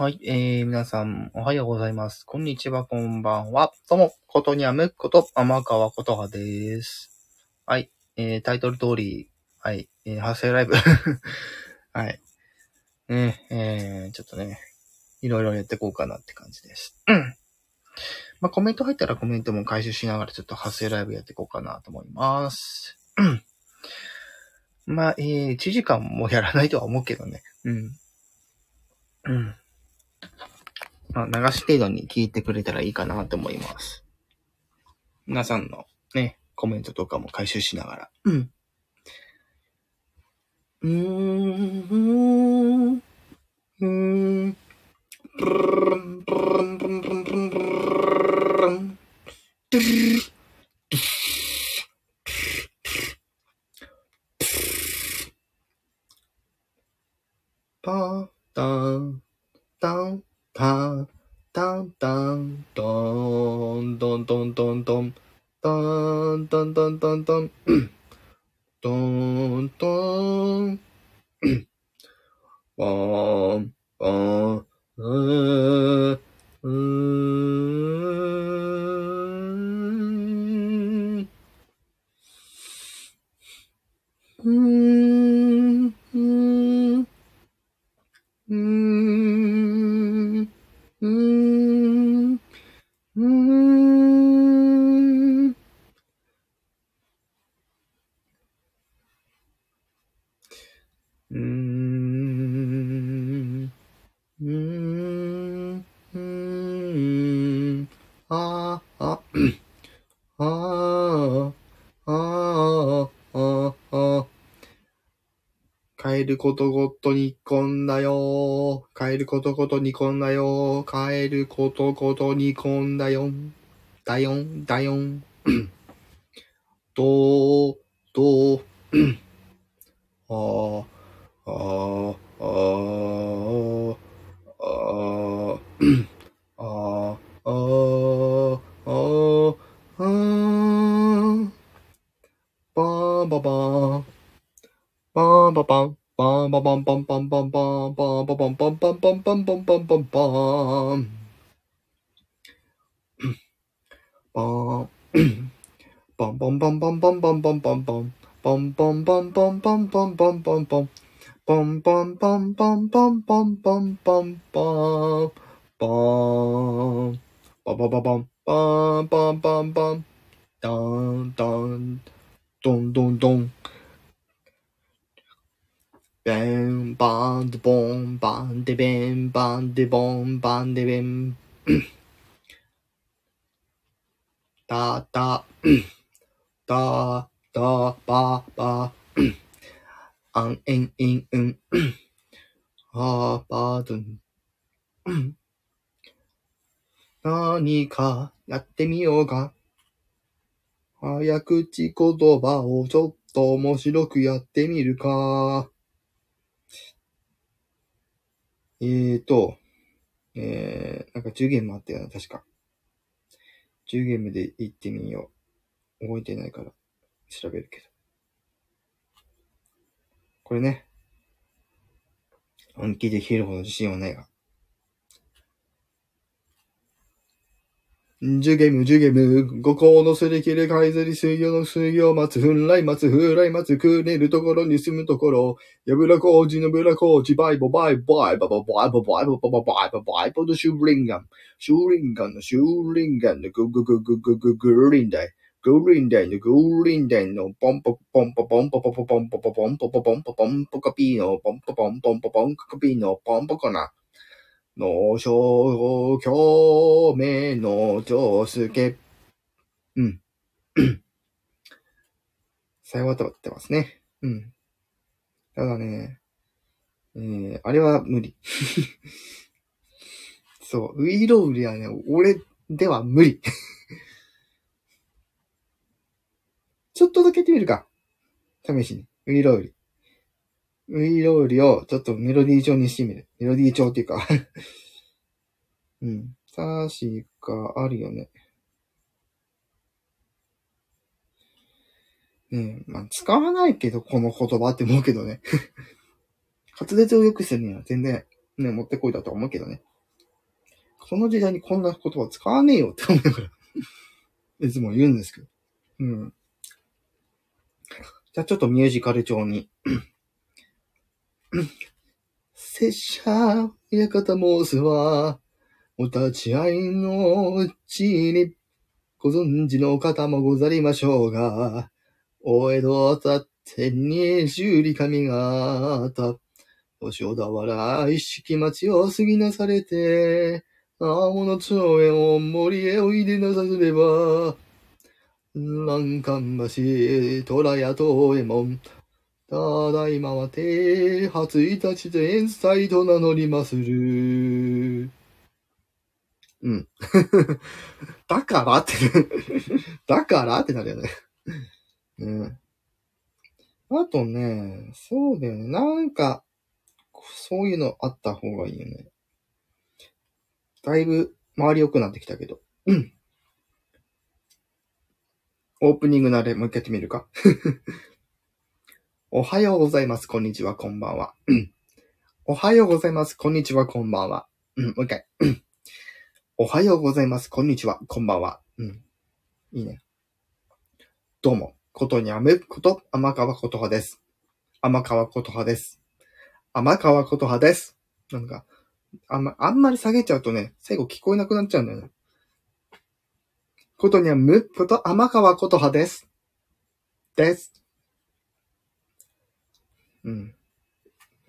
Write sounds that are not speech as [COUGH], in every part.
はい、えー、皆さん、おはようございます。こんにちは、こんばんは。どうも、ことにゃむこと、天川ことはです。はい、えー、タイトル通り、はい、えー、発声ライブ。[LAUGHS] はい。ね、えー、ちょっとね、いろいろやっていこうかなって感じです。うん。まあ、コメント入ったらコメントも回収しながらちょっと発声ライブやっていこうかなと思います。うん。まあ、えー、1時間もやらないとは思うけどね。うん。うん。まあ、流し程度に聞いてくれたらいいかなと思います。皆さんのね、コメントとかも回収しながら。うん。うーん。うーん。パータンタン、タン、タンタン、トン、トントントンン、ンンンンン、ンン、ン、ン、うー、帰ることごとにこんだよ。帰ることごとにこんだよ。帰ることごとにこんだよ。だよん、だよん。どう、どう。ああ、ああ、ああ、ああ、ああ、ああ、ああ、バーンババーン。バンバンバン、バンバンバンバンバンバンバン、バンバンバンバンバンバンバンバンバンバンバン。バン、バンバンバンバンバンバンバンバンバン。バンバンバンバンバンバンバンバンバン。バンバンバンバンバンバンバンバンバン。バーン。バンバンバンバン。バンバンバンバン。ダンダン。ドンドンドン。ベンバンデボンバンデベンバンデボンバンデベン。タタ。タタババ。アンエンインウン。ハーバードン。何かやってみようか。早口言葉をちょっと面白くやってみるか。えーと、えー、なんか10ゲームあったよな、確か。10ゲームで行ってみよう。覚えてないから調べるけど。これね。本気で切るほど自信はないが。10ゲーム、10ゲーム、五行のすり切れ、海釣り、水魚の水魚、松、ふんらい松、ふらい松、くれるところに住むところ、やぶらこうじのぶらこうじ、バイボバイボバイボバババイババイボババババイババイバのシューリンガン、シューリンガンのシューリンガンのグググググググリンダイ、グリンダイのグリンダイのポンポポンポポンポポポポンポポポンポポポンポポンポカピーのポンポポンポンポポンカピーのポンポコナ。の小京名の上介。うん。[COUGHS] さよわとってますね。うん。ただね、えー、あれは無理。[LAUGHS] そう、ウイロウリはね、俺では無理。[LAUGHS] ちょっとだけやってみるか。試しに。ウイロウリ。ウイロウリをちょっとメロディー調にしてみる。メロディー調っていうか。[LAUGHS] うん。確かあるよね。ねえ、まあ、使わないけど、この言葉って思うけどね。[LAUGHS] 滑舌を良くするには全然、ね、もってこいだと思うけどね。この時代にこんな言葉使わねえよって思いながら、[LAUGHS] いつも言うんですけど。うん。じゃあちょっとミュージカル調に。拙者、館申すは、お立ち会いのうちに、ご存知の方もござりましょうが、お江戸たってに十里神方、お正田原一式町を過ぎなされて、青物町へも森へおいでなさすれば、欄干橋、虎屋東右衛門、ただいまはて、初いたち前妻と名乗りまする。うん。[LAUGHS] だからってだからってなるよねうん。あとね、そうだよね。なんか、そういうのあった方がいいよね。だいぶ周り良くなってきたけど。うん。オープニングなれ、もう一回やってみるか。おはようございます。こんにちは、こんばんは。うん。おはようございます。こんにちは、こんばんは。うん、もう一回。うんおはようございます。こんにちは。こんばんは。うん。いいね。どうも。ことにあむこと、天川ことはです。天川ことはです。天川ことはです。なんか、あんま、あんまり下げちゃうとね、最後聞こえなくなっちゃうんだよね。ことにはむこと、天川ことはです。です。うん。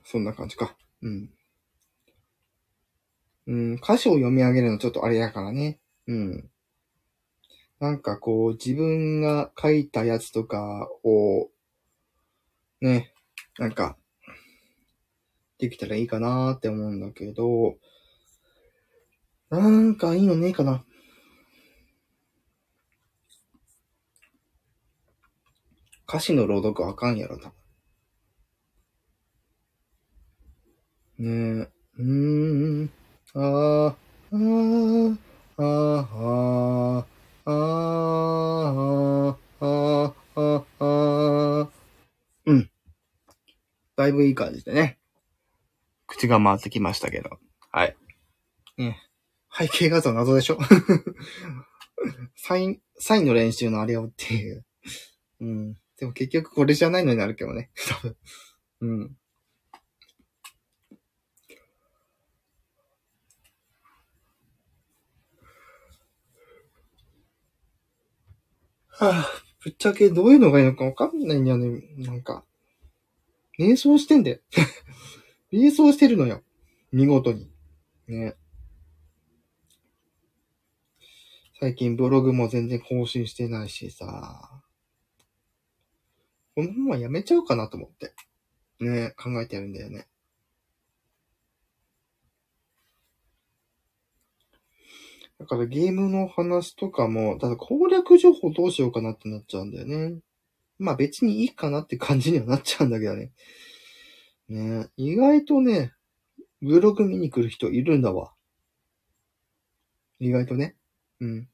そんな感じか。うん。うん、歌詞を読み上げるのちょっとあれやからね。うん。なんかこう、自分が書いたやつとかを、ね、なんか、できたらいいかなーって思うんだけど、なんかいいのねえかな。歌詞の朗読あかんやろな。ねえ、うーん。ああ、ああ、ああ、ああ、ああ、あうん。だいぶいい感じでね。口が回ってきましたけど。はい。ね。背景画像謎でしょ？[LAUGHS] サイン、サインの練習のあれをっていう。うん。でも結局これじゃないのになるけどね。多分。うん。あ、ぶっちゃけどういうのがいいのかわかんないんだよね。なんか。瞑想してんだよ。[LAUGHS] 瞑想してるのよ。見事に。ね。最近ブログも全然更新してないしさ。このままやめちゃおうかなと思って。ね、考えてるんだよね。だからゲームの話とかも、ただ攻略情報どうしようかなってなっちゃうんだよね。まあ別にいいかなって感じにはなっちゃうんだけどね。ね意外とね、ブログ見に来る人いるんだわ。意外とね。うん。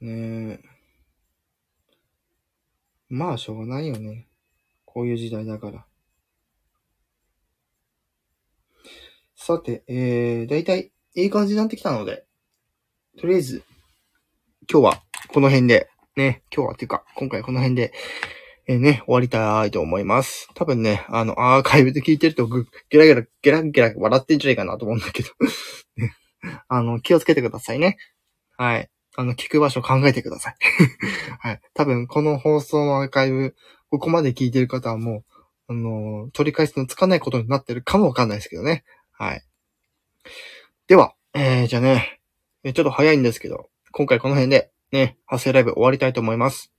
ねえ。まあ、しょうがないよね。こういう時代だから。さて、えー、だいたいいい感じになってきたので、とりあえず、今日はこの辺で、ね、今日はっていうか、今回この辺で、えー、ね、終わりたいと思います。多分ね、あの、アーカイブで聞いてるとぐ、ゲラゲラ、ゲラゲラ笑ってんじゃないかなと思うんだけど [LAUGHS] ね、あの、気をつけてくださいね。はい。あの、聞く場所考えてください。[LAUGHS] はい。多分、この放送のアーカイブ、ここまで聞いてる方はもう、あの、取り返しのつかないことになってるかもわかんないですけどね。はい。では、えー、じゃあね、ちょっと早いんですけど、今回この辺でね、発声ライブ終わりたいと思います。